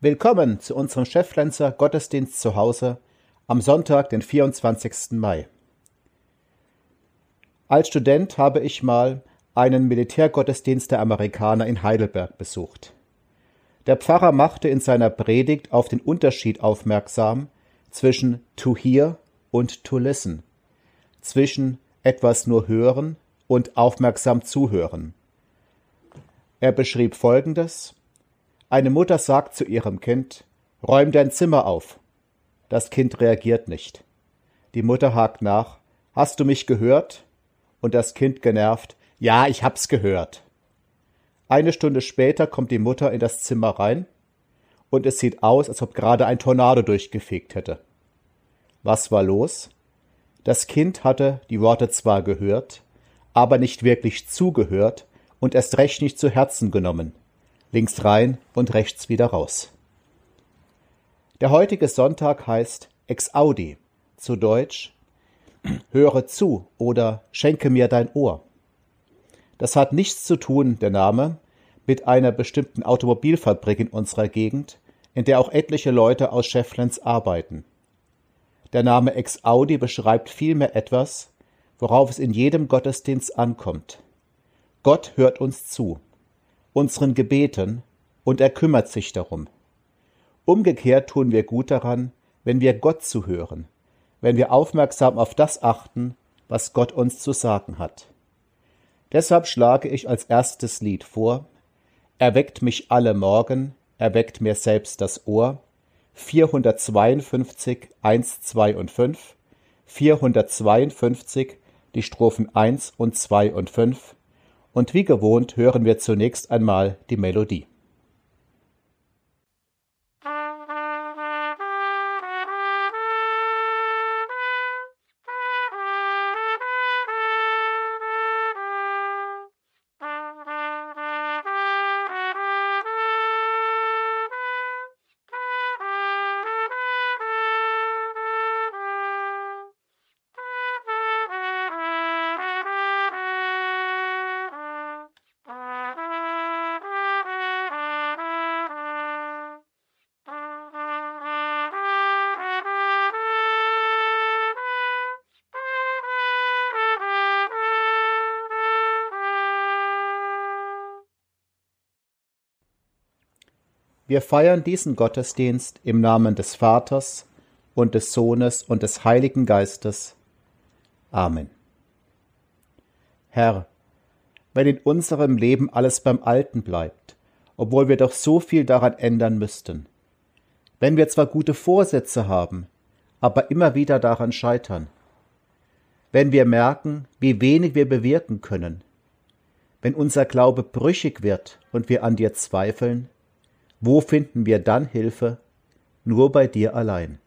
Willkommen zu unserem Cheflenzer Gottesdienst zu Hause am Sonntag, den 24. Mai. Als Student habe ich mal einen Militärgottesdienst der Amerikaner in Heidelberg besucht. Der Pfarrer machte in seiner Predigt auf den Unterschied aufmerksam zwischen to hear und to listen, zwischen etwas nur hören und aufmerksam zuhören. Er beschrieb Folgendes eine Mutter sagt zu ihrem Kind, räum dein Zimmer auf. Das Kind reagiert nicht. Die Mutter hakt nach, hast du mich gehört? Und das Kind genervt, ja, ich hab's gehört. Eine Stunde später kommt die Mutter in das Zimmer rein und es sieht aus, als ob gerade ein Tornado durchgefegt hätte. Was war los? Das Kind hatte die Worte zwar gehört, aber nicht wirklich zugehört und erst recht nicht zu Herzen genommen links rein und rechts wieder raus. Der heutige Sonntag heißt Ex Audi, zu Deutsch Höre zu oder Schenke mir dein Ohr. Das hat nichts zu tun, der Name, mit einer bestimmten Automobilfabrik in unserer Gegend, in der auch etliche Leute aus Schefflens arbeiten. Der Name Ex Audi beschreibt vielmehr etwas, worauf es in jedem Gottesdienst ankommt. Gott hört uns zu unseren Gebeten, und er kümmert sich darum. Umgekehrt tun wir gut daran, wenn wir Gott zuhören, wenn wir aufmerksam auf das achten, was Gott uns zu sagen hat. Deshalb schlage ich als erstes Lied vor, Erweckt mich alle Morgen, erweckt mir selbst das Ohr, 452, 1, 2 und 5, 452, die Strophen 1 und 2 und 5, und wie gewohnt hören wir zunächst einmal die Melodie. Wir feiern diesen Gottesdienst im Namen des Vaters und des Sohnes und des Heiligen Geistes. Amen. Herr, wenn in unserem Leben alles beim Alten bleibt, obwohl wir doch so viel daran ändern müssten, wenn wir zwar gute Vorsätze haben, aber immer wieder daran scheitern, wenn wir merken, wie wenig wir bewirken können, wenn unser Glaube brüchig wird und wir an dir zweifeln, wo finden wir dann Hilfe? Nur bei dir allein.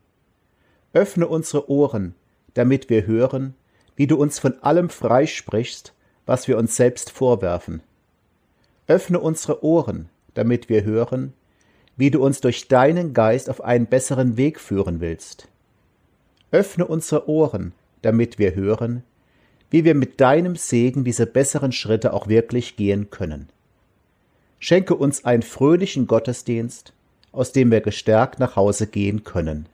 Öffne unsere Ohren, damit wir hören, wie du uns von allem freisprichst, was wir uns selbst vorwerfen. Öffne unsere Ohren, damit wir hören, wie du uns durch deinen Geist auf einen besseren Weg führen willst. Öffne unsere Ohren, damit wir hören, wie wir mit deinem Segen diese besseren Schritte auch wirklich gehen können. Schenke uns einen fröhlichen Gottesdienst, aus dem wir gestärkt nach Hause gehen können.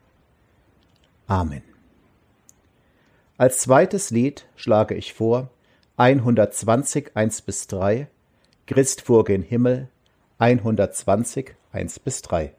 Amen. Als zweites Lied schlage ich vor 120 1 bis 3, Christ vor gen Himmel 120 1 bis 3.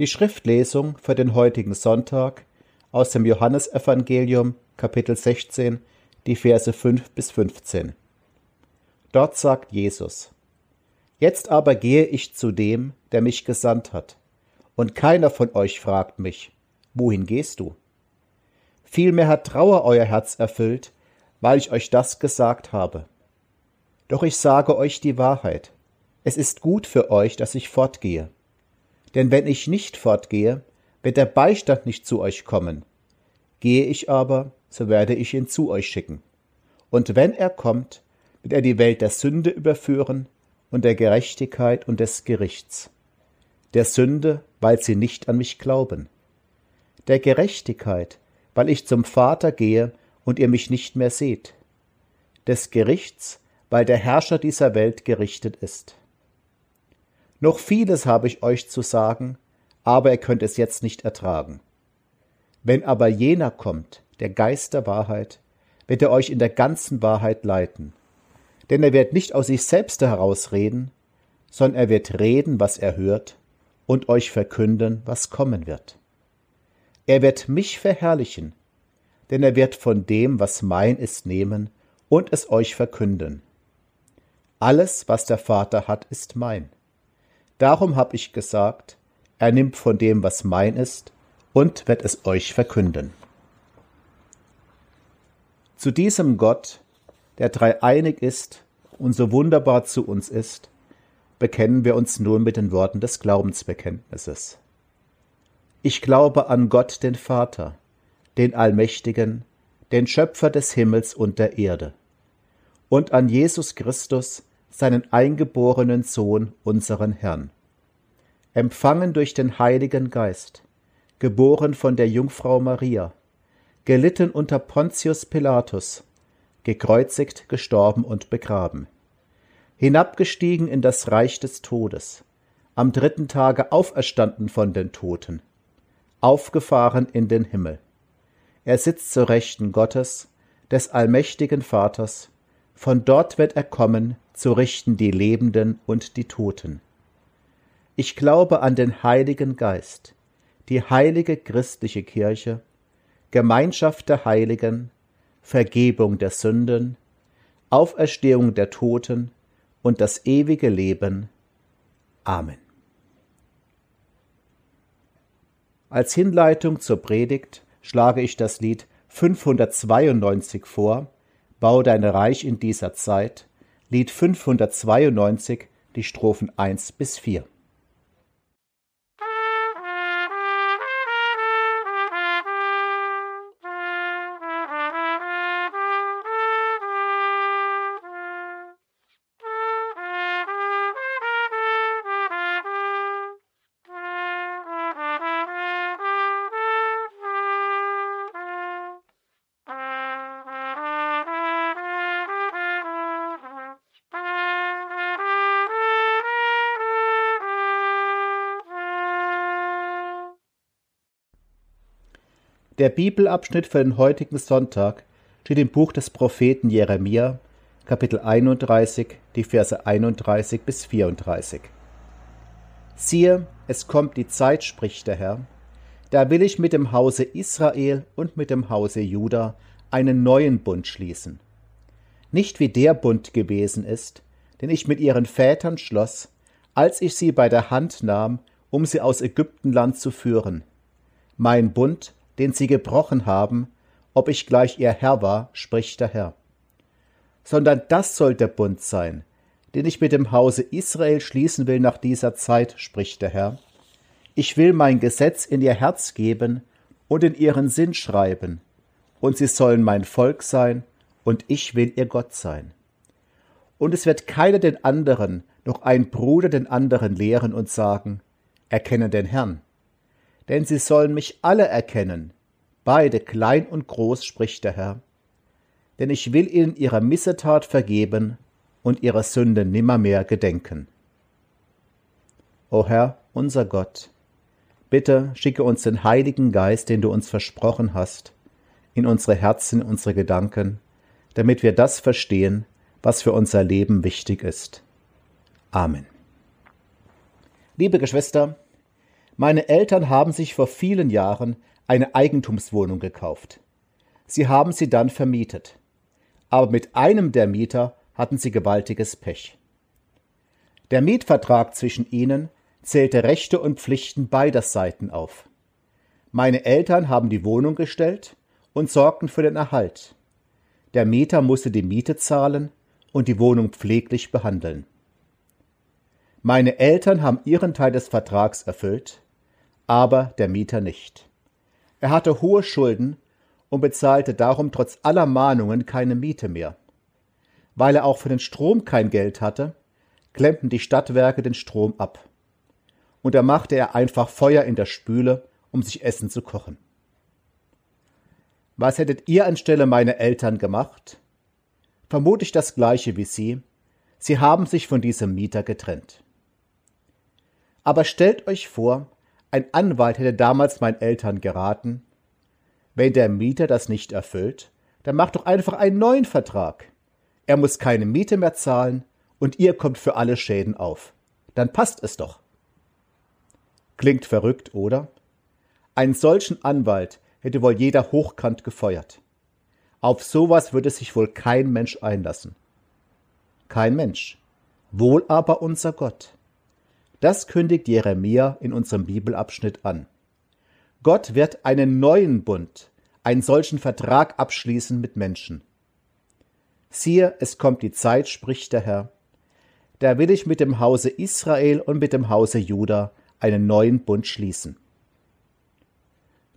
Die Schriftlesung für den heutigen Sonntag aus dem Johannesevangelium Kapitel 16, die Verse 5 bis 15. Dort sagt Jesus, Jetzt aber gehe ich zu dem, der mich gesandt hat, und keiner von euch fragt mich, wohin gehst du? Vielmehr hat Trauer euer Herz erfüllt, weil ich euch das gesagt habe. Doch ich sage euch die Wahrheit, es ist gut für euch, dass ich fortgehe. Denn wenn ich nicht fortgehe, wird der Beistand nicht zu euch kommen. Gehe ich aber, so werde ich ihn zu euch schicken. Und wenn er kommt, wird er die Welt der Sünde überführen und der Gerechtigkeit und des Gerichts. Der Sünde, weil sie nicht an mich glauben. Der Gerechtigkeit, weil ich zum Vater gehe und ihr mich nicht mehr seht. Des Gerichts, weil der Herrscher dieser Welt gerichtet ist. Noch vieles habe ich euch zu sagen, aber ihr könnt es jetzt nicht ertragen. Wenn aber jener kommt, der Geist der Wahrheit, wird er euch in der ganzen Wahrheit leiten. Denn er wird nicht aus sich selbst herausreden, sondern er wird reden, was er hört, und euch verkünden, was kommen wird. Er wird mich verherrlichen, denn er wird von dem, was mein ist, nehmen und es euch verkünden. Alles, was der Vater hat, ist mein. Darum hab ich gesagt, er nimmt von dem, was mein ist, und wird es euch verkünden. Zu diesem Gott, der dreieinig ist und so wunderbar zu uns ist, bekennen wir uns nun mit den Worten des Glaubensbekenntnisses. Ich glaube an Gott den Vater, den Allmächtigen, den Schöpfer des Himmels und der Erde, und an Jesus Christus, seinen eingeborenen Sohn, unseren Herrn, empfangen durch den Heiligen Geist, geboren von der Jungfrau Maria, gelitten unter Pontius Pilatus, gekreuzigt, gestorben und begraben, hinabgestiegen in das Reich des Todes, am dritten Tage auferstanden von den Toten, aufgefahren in den Himmel. Er sitzt zur Rechten Gottes, des allmächtigen Vaters, von dort wird er kommen, zu richten die Lebenden und die Toten. Ich glaube an den Heiligen Geist, die heilige christliche Kirche, Gemeinschaft der Heiligen, Vergebung der Sünden, Auferstehung der Toten und das ewige Leben. Amen. Als Hinleitung zur Predigt schlage ich das Lied 592 vor, Bau dein Reich in dieser Zeit, Lied 592, die Strophen 1 bis 4. Der Bibelabschnitt für den heutigen Sonntag steht im Buch des Propheten Jeremia, Kapitel 31, die Verse 31 bis 34. Siehe, es kommt die Zeit, spricht der Herr, da will ich mit dem Hause Israel und mit dem Hause Juda einen neuen Bund schließen. Nicht wie der Bund gewesen ist, den ich mit ihren Vätern schloss, als ich sie bei der Hand nahm, um sie aus Ägyptenland zu führen. Mein Bund, den sie gebrochen haben, ob ich gleich ihr Herr war, spricht der Herr. Sondern das soll der Bund sein, den ich mit dem Hause Israel schließen will nach dieser Zeit, spricht der Herr. Ich will mein Gesetz in ihr Herz geben und in ihren Sinn schreiben, und sie sollen mein Volk sein, und ich will ihr Gott sein. Und es wird keiner den anderen, noch ein Bruder den anderen lehren und sagen, erkenne den Herrn denn sie sollen mich alle erkennen, beide klein und groß, spricht der Herr. Denn ich will ihnen ihre Missetat vergeben und ihre Sünde nimmermehr gedenken. O Herr, unser Gott, bitte schicke uns den Heiligen Geist, den du uns versprochen hast, in unsere Herzen, unsere Gedanken, damit wir das verstehen, was für unser Leben wichtig ist. Amen. Liebe Geschwister, meine Eltern haben sich vor vielen Jahren eine Eigentumswohnung gekauft. Sie haben sie dann vermietet. Aber mit einem der Mieter hatten sie gewaltiges Pech. Der Mietvertrag zwischen ihnen zählte Rechte und Pflichten beider Seiten auf. Meine Eltern haben die Wohnung gestellt und sorgten für den Erhalt. Der Mieter musste die Miete zahlen und die Wohnung pfleglich behandeln. Meine Eltern haben ihren Teil des Vertrags erfüllt, aber der Mieter nicht. Er hatte hohe Schulden und bezahlte darum trotz aller Mahnungen keine Miete mehr. Weil er auch für den Strom kein Geld hatte, klemmten die Stadtwerke den Strom ab. Und da machte er einfach Feuer in der Spüle, um sich Essen zu kochen. Was hättet ihr anstelle meiner Eltern gemacht? Vermutlich das gleiche wie sie. Sie haben sich von diesem Mieter getrennt. Aber stellt euch vor, ein Anwalt hätte damals meinen Eltern geraten, wenn der Mieter das nicht erfüllt, dann macht doch einfach einen neuen Vertrag. Er muss keine Miete mehr zahlen und ihr kommt für alle Schäden auf. Dann passt es doch. Klingt verrückt, oder? Einen solchen Anwalt hätte wohl jeder hochkant gefeuert. Auf sowas würde sich wohl kein Mensch einlassen. Kein Mensch. Wohl aber unser Gott. Das kündigt Jeremia in unserem Bibelabschnitt an. Gott wird einen neuen Bund, einen solchen Vertrag abschließen mit Menschen. Siehe, es kommt die Zeit, spricht der Herr, da will ich mit dem Hause Israel und mit dem Hause Juda einen neuen Bund schließen.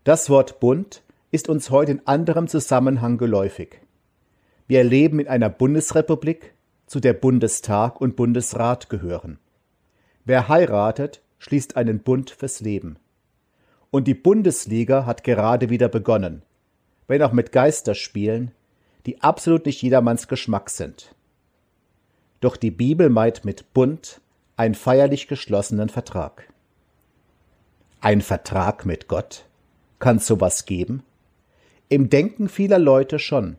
Das Wort Bund ist uns heute in anderem Zusammenhang geläufig. Wir leben in einer Bundesrepublik, zu der Bundestag und Bundesrat gehören. Wer heiratet, schließt einen Bund fürs Leben. Und die Bundesliga hat gerade wieder begonnen, wenn auch mit Geisterspielen, die absolut nicht jedermanns Geschmack sind. Doch die Bibel meint mit Bund einen feierlich geschlossenen Vertrag. Ein Vertrag mit Gott? Kann sowas geben? Im Denken vieler Leute schon,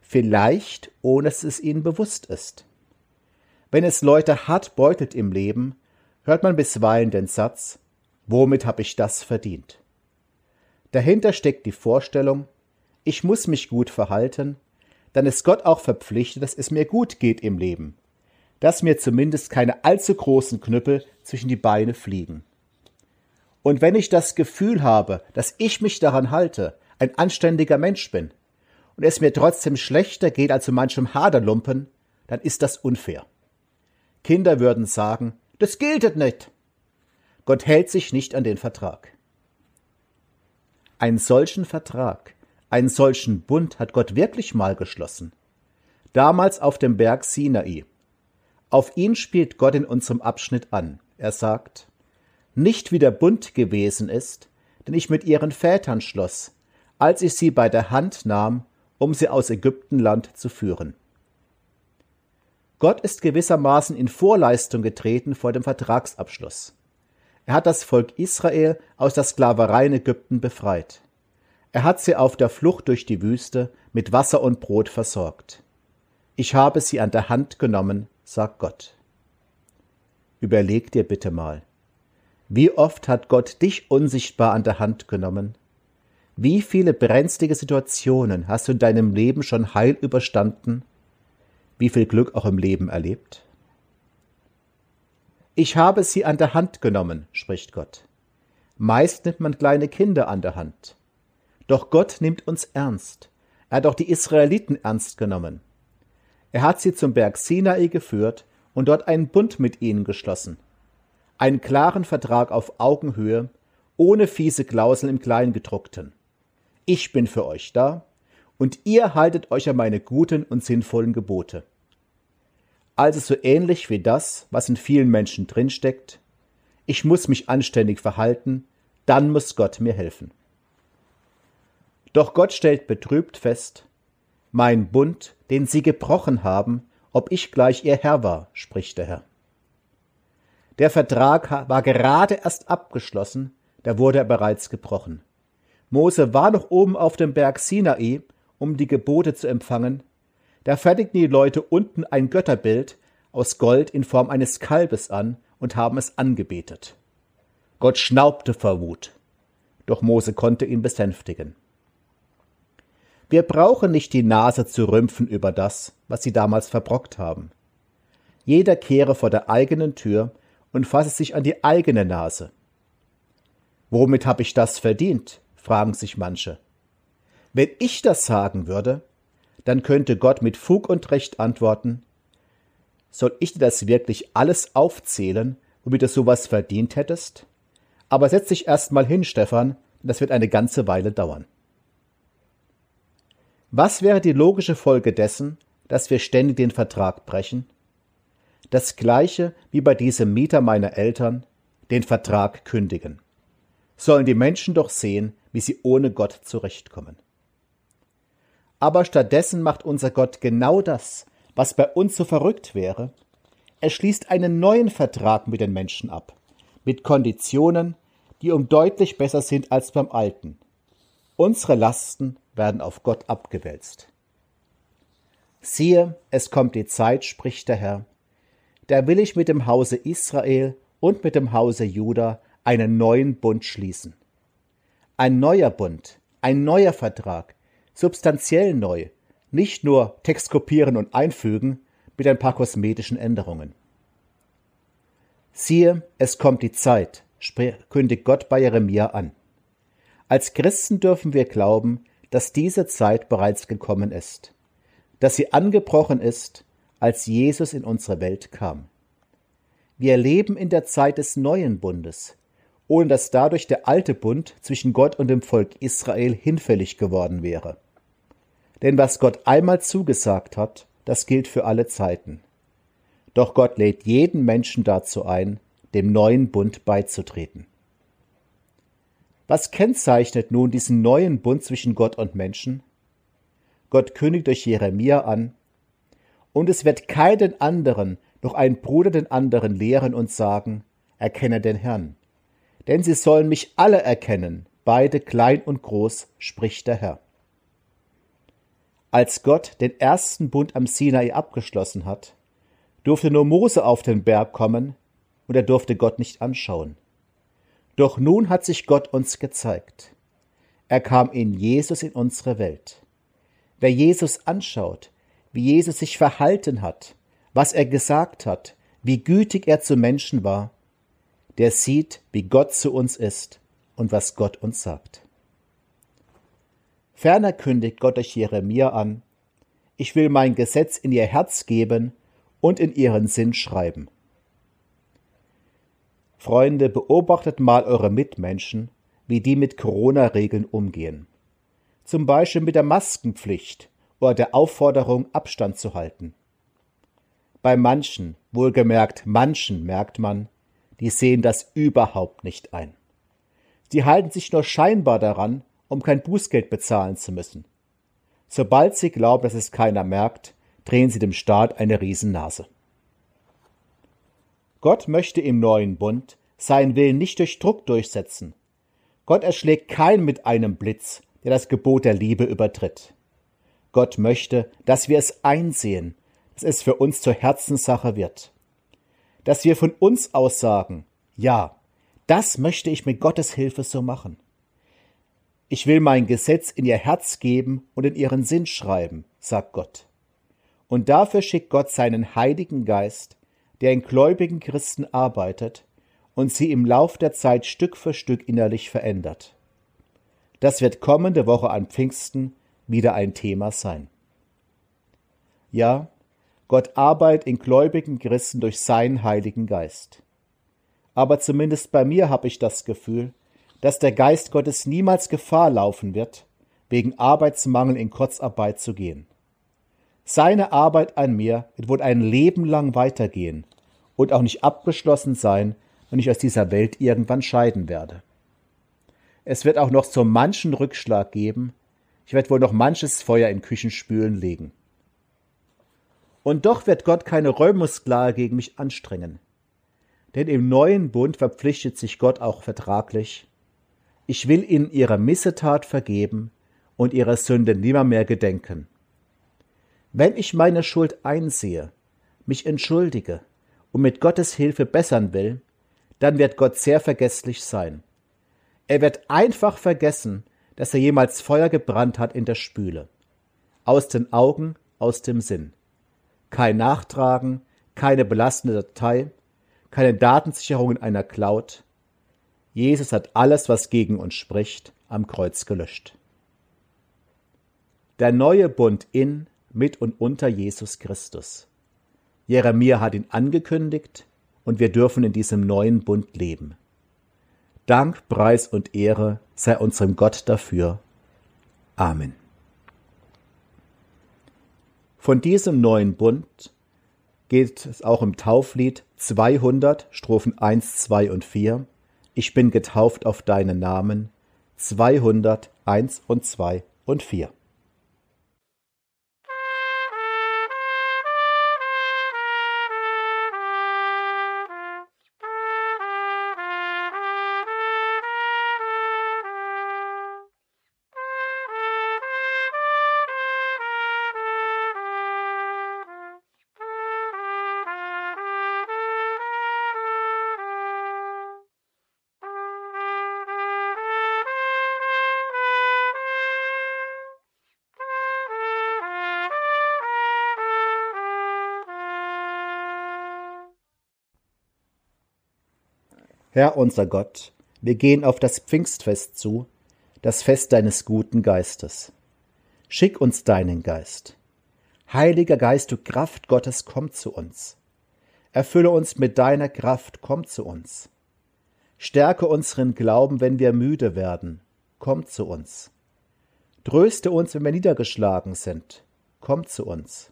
vielleicht ohne dass es ihnen bewusst ist. Wenn es Leute hart beutelt im Leben, hört man bisweilen den Satz, womit habe ich das verdient? Dahinter steckt die Vorstellung, ich muss mich gut verhalten, dann ist Gott auch verpflichtet, dass es mir gut geht im Leben, dass mir zumindest keine allzu großen Knüppel zwischen die Beine fliegen. Und wenn ich das Gefühl habe, dass ich mich daran halte, ein anständiger Mensch bin, und es mir trotzdem schlechter geht als zu manchem Haderlumpen, dann ist das unfair. Kinder würden sagen, das gilt nicht. Gott hält sich nicht an den Vertrag. Einen solchen Vertrag, einen solchen Bund hat Gott wirklich mal geschlossen. Damals auf dem Berg Sinai. Auf ihn spielt Gott in unserem Abschnitt an. Er sagt, nicht wie der Bund gewesen ist, den ich mit ihren Vätern schloss, als ich sie bei der Hand nahm, um sie aus Ägyptenland zu führen. Gott ist gewissermaßen in Vorleistung getreten vor dem Vertragsabschluss. Er hat das Volk Israel aus der Sklaverei in Ägypten befreit. Er hat sie auf der Flucht durch die Wüste mit Wasser und Brot versorgt. Ich habe sie an der Hand genommen, sagt Gott. Überleg dir bitte mal. Wie oft hat Gott dich unsichtbar an der Hand genommen? Wie viele brenzlige Situationen hast du in deinem Leben schon heil überstanden wie viel Glück auch im Leben erlebt? Ich habe sie an der Hand genommen, spricht Gott. Meist nimmt man kleine Kinder an der Hand. Doch Gott nimmt uns ernst. Er hat auch die Israeliten ernst genommen. Er hat sie zum Berg Sinai geführt und dort einen Bund mit ihnen geschlossen. Einen klaren Vertrag auf Augenhöhe, ohne fiese Klauseln im Kleingedruckten. Ich bin für euch da, und ihr haltet euch an meine guten und sinnvollen Gebote. Also so ähnlich wie das, was in vielen Menschen drinsteckt, ich muss mich anständig verhalten, dann muss Gott mir helfen. Doch Gott stellt betrübt fest, mein Bund, den sie gebrochen haben, ob ich gleich ihr Herr war, spricht der Herr. Der Vertrag war gerade erst abgeschlossen, da wurde er bereits gebrochen. Mose war noch oben auf dem Berg Sinai um die Gebote zu empfangen, da fertigten die Leute unten ein Götterbild aus Gold in Form eines Kalbes an und haben es angebetet. Gott schnaubte vor Wut, doch Mose konnte ihn besänftigen. Wir brauchen nicht die Nase zu rümpfen über das, was sie damals verbrockt haben. Jeder kehre vor der eigenen Tür und fasse sich an die eigene Nase. Womit habe ich das verdient? fragen sich manche. Wenn ich das sagen würde, dann könnte Gott mit Fug und Recht antworten, soll ich dir das wirklich alles aufzählen, womit du sowas verdient hättest? Aber setz dich erst mal hin, Stefan, das wird eine ganze Weile dauern. Was wäre die logische Folge dessen, dass wir ständig den Vertrag brechen? Das gleiche wie bei diesem Mieter meiner Eltern, den Vertrag kündigen. Sollen die Menschen doch sehen, wie sie ohne Gott zurechtkommen. Aber stattdessen macht unser Gott genau das, was bei uns so verrückt wäre. Er schließt einen neuen Vertrag mit den Menschen ab, mit Konditionen, die um deutlich besser sind als beim alten. Unsere Lasten werden auf Gott abgewälzt. Siehe, es kommt die Zeit, spricht der Herr, da will ich mit dem Hause Israel und mit dem Hause Juda einen neuen Bund schließen. Ein neuer Bund, ein neuer Vertrag, substanziell neu, nicht nur Text kopieren und einfügen mit ein paar kosmetischen Änderungen. Siehe, es kommt die Zeit, kündigt Gott bei Jeremia an. Als Christen dürfen wir glauben, dass diese Zeit bereits gekommen ist, dass sie angebrochen ist, als Jesus in unsere Welt kam. Wir leben in der Zeit des neuen Bundes, ohne dass dadurch der alte Bund zwischen Gott und dem Volk Israel hinfällig geworden wäre. Denn was Gott einmal zugesagt hat, das gilt für alle Zeiten. Doch Gott lädt jeden Menschen dazu ein, dem neuen Bund beizutreten. Was kennzeichnet nun diesen neuen Bund zwischen Gott und Menschen? Gott kündigt durch Jeremia an, und es wird keinen anderen noch ein Bruder den anderen lehren und sagen, erkenne den Herrn. Denn sie sollen mich alle erkennen, beide klein und groß, spricht der Herr. Als Gott den ersten Bund am Sinai abgeschlossen hat, durfte nur Mose auf den Berg kommen, und er durfte Gott nicht anschauen. Doch nun hat sich Gott uns gezeigt. Er kam in Jesus in unsere Welt. Wer Jesus anschaut, wie Jesus sich verhalten hat, was er gesagt hat, wie gütig er zu Menschen war, der sieht, wie Gott zu uns ist und was Gott uns sagt. Ferner kündigt Gott durch Jeremia an, ich will mein Gesetz in ihr Herz geben und in ihren Sinn schreiben. Freunde, beobachtet mal eure Mitmenschen, wie die mit Corona-Regeln umgehen. Zum Beispiel mit der Maskenpflicht oder der Aufforderung, Abstand zu halten. Bei manchen, wohlgemerkt manchen, merkt man, die sehen das überhaupt nicht ein. Sie halten sich nur scheinbar daran, um kein Bußgeld bezahlen zu müssen. Sobald sie glauben, dass es keiner merkt, drehen sie dem Staat eine Riesennase. Gott möchte im neuen Bund seinen Willen nicht durch Druck durchsetzen. Gott erschlägt keinen mit einem Blitz, der das Gebot der Liebe übertritt. Gott möchte, dass wir es einsehen, dass es für uns zur Herzenssache wird. Dass wir von uns aus sagen, ja, das möchte ich mit Gottes Hilfe so machen. Ich will mein Gesetz in ihr Herz geben und in ihren Sinn schreiben, sagt Gott. Und dafür schickt Gott seinen Heiligen Geist, der in gläubigen Christen arbeitet und sie im Lauf der Zeit Stück für Stück innerlich verändert. Das wird kommende Woche an Pfingsten wieder ein Thema sein. Ja, Gott arbeitet in gläubigen Christen durch seinen Heiligen Geist. Aber zumindest bei mir habe ich das Gefühl, dass der Geist Gottes niemals Gefahr laufen wird, wegen Arbeitsmangel in Kurzarbeit zu gehen. Seine Arbeit an mir wird wohl ein Leben lang weitergehen und auch nicht abgeschlossen sein, wenn ich aus dieser Welt irgendwann scheiden werde. Es wird auch noch so manchen Rückschlag geben, ich werde wohl noch manches Feuer in Küchenspülen legen. Und doch wird Gott keine Räumungsklage gegen mich anstrengen. Denn im neuen Bund verpflichtet sich Gott auch vertraglich, ich will ihnen ihre Missetat vergeben und ihre Sünde nimmermehr gedenken. Wenn ich meine Schuld einsehe, mich entschuldige und mit Gottes Hilfe bessern will, dann wird Gott sehr vergesslich sein. Er wird einfach vergessen, dass er jemals Feuer gebrannt hat in der Spüle. Aus den Augen, aus dem Sinn. Kein Nachtragen, keine belastende Datei, keine Datensicherung in einer Cloud. Jesus hat alles, was gegen uns spricht, am Kreuz gelöscht. Der neue Bund in, mit und unter Jesus Christus. Jeremia hat ihn angekündigt und wir dürfen in diesem neuen Bund leben. Dank, Preis und Ehre sei unserem Gott dafür. Amen. Von diesem neuen Bund geht es auch im Tauflied 200, Strophen 1, 2 und 4. Ich bin getauft auf deinen Namen. 200, 1 und 2 und 4. Herr unser Gott, wir gehen auf das Pfingstfest zu, das Fest deines guten Geistes. Schick uns deinen Geist. Heiliger Geist, du Kraft Gottes, komm zu uns. Erfülle uns mit deiner Kraft, komm zu uns. Stärke unseren Glauben, wenn wir müde werden, komm zu uns. Tröste uns, wenn wir niedergeschlagen sind, komm zu uns.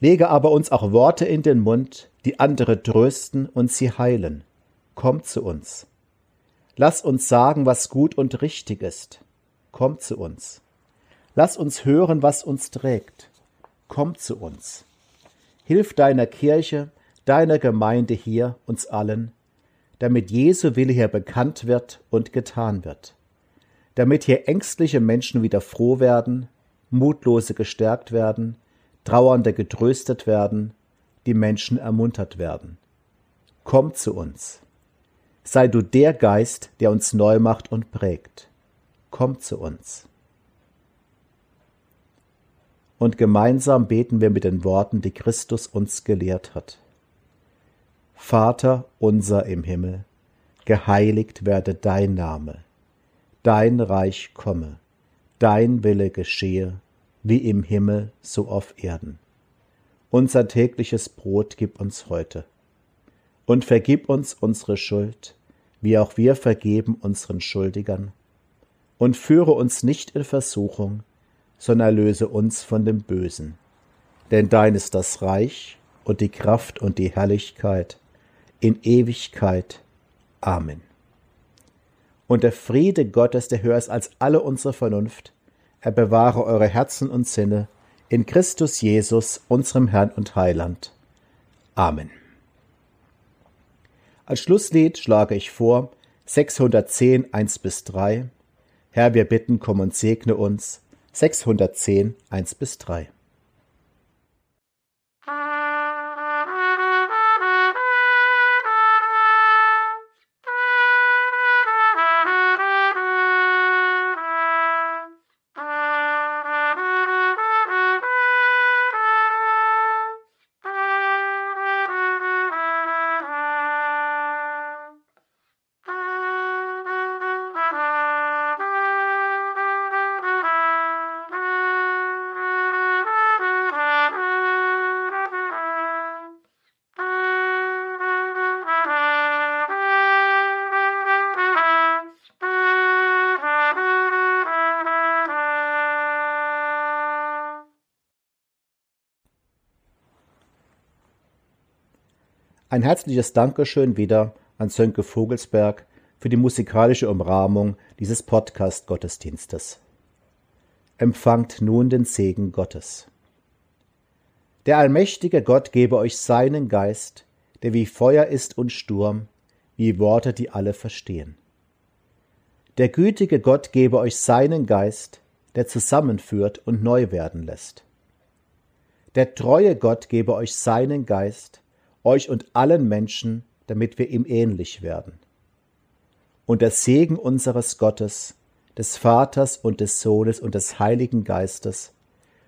Lege aber uns auch Worte in den Mund, die andere trösten und sie heilen komm zu uns. Lass uns sagen, was gut und richtig ist. Komm zu uns. Lass uns hören, was uns trägt. Komm zu uns. Hilf deiner Kirche, deiner Gemeinde hier, uns allen, damit Jesu Wille hier bekannt wird und getan wird. Damit hier ängstliche Menschen wieder froh werden, Mutlose gestärkt werden, Trauernde getröstet werden, die Menschen ermuntert werden. Komm zu uns. Sei du der Geist, der uns neu macht und prägt. Komm zu uns. Und gemeinsam beten wir mit den Worten, die Christus uns gelehrt hat. Vater unser im Himmel, geheiligt werde dein Name, dein Reich komme, dein Wille geschehe, wie im Himmel so auf Erden. Unser tägliches Brot gib uns heute und vergib uns unsere Schuld, wie auch wir vergeben unseren Schuldigern. Und führe uns nicht in Versuchung, sondern erlöse uns von dem Bösen. Denn dein ist das Reich und die Kraft und die Herrlichkeit in Ewigkeit. Amen. Und der Friede Gottes, der höher ist als alle unsere Vernunft, er bewahre eure Herzen und Sinne in Christus Jesus, unserem Herrn und Heiland. Amen. Als Schlusslied schlage ich vor 610 1 bis 3. Herr, wir bitten, komm und segne uns. 610 1 bis 3. Ein herzliches Dankeschön wieder an Sönke Vogelsberg für die musikalische Umrahmung dieses Podcast-Gottesdienstes. Empfangt nun den Segen Gottes. Der allmächtige Gott gebe euch seinen Geist, der wie Feuer ist und Sturm, wie Worte, die alle verstehen. Der gütige Gott gebe euch seinen Geist, der zusammenführt und neu werden lässt. Der treue Gott gebe euch seinen Geist, euch und allen Menschen, damit wir ihm ähnlich werden. Und der Segen unseres Gottes, des Vaters und des Sohnes und des Heiligen Geistes,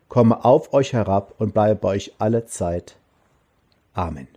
komme auf euch herab und bleibe bei euch alle Zeit. Amen.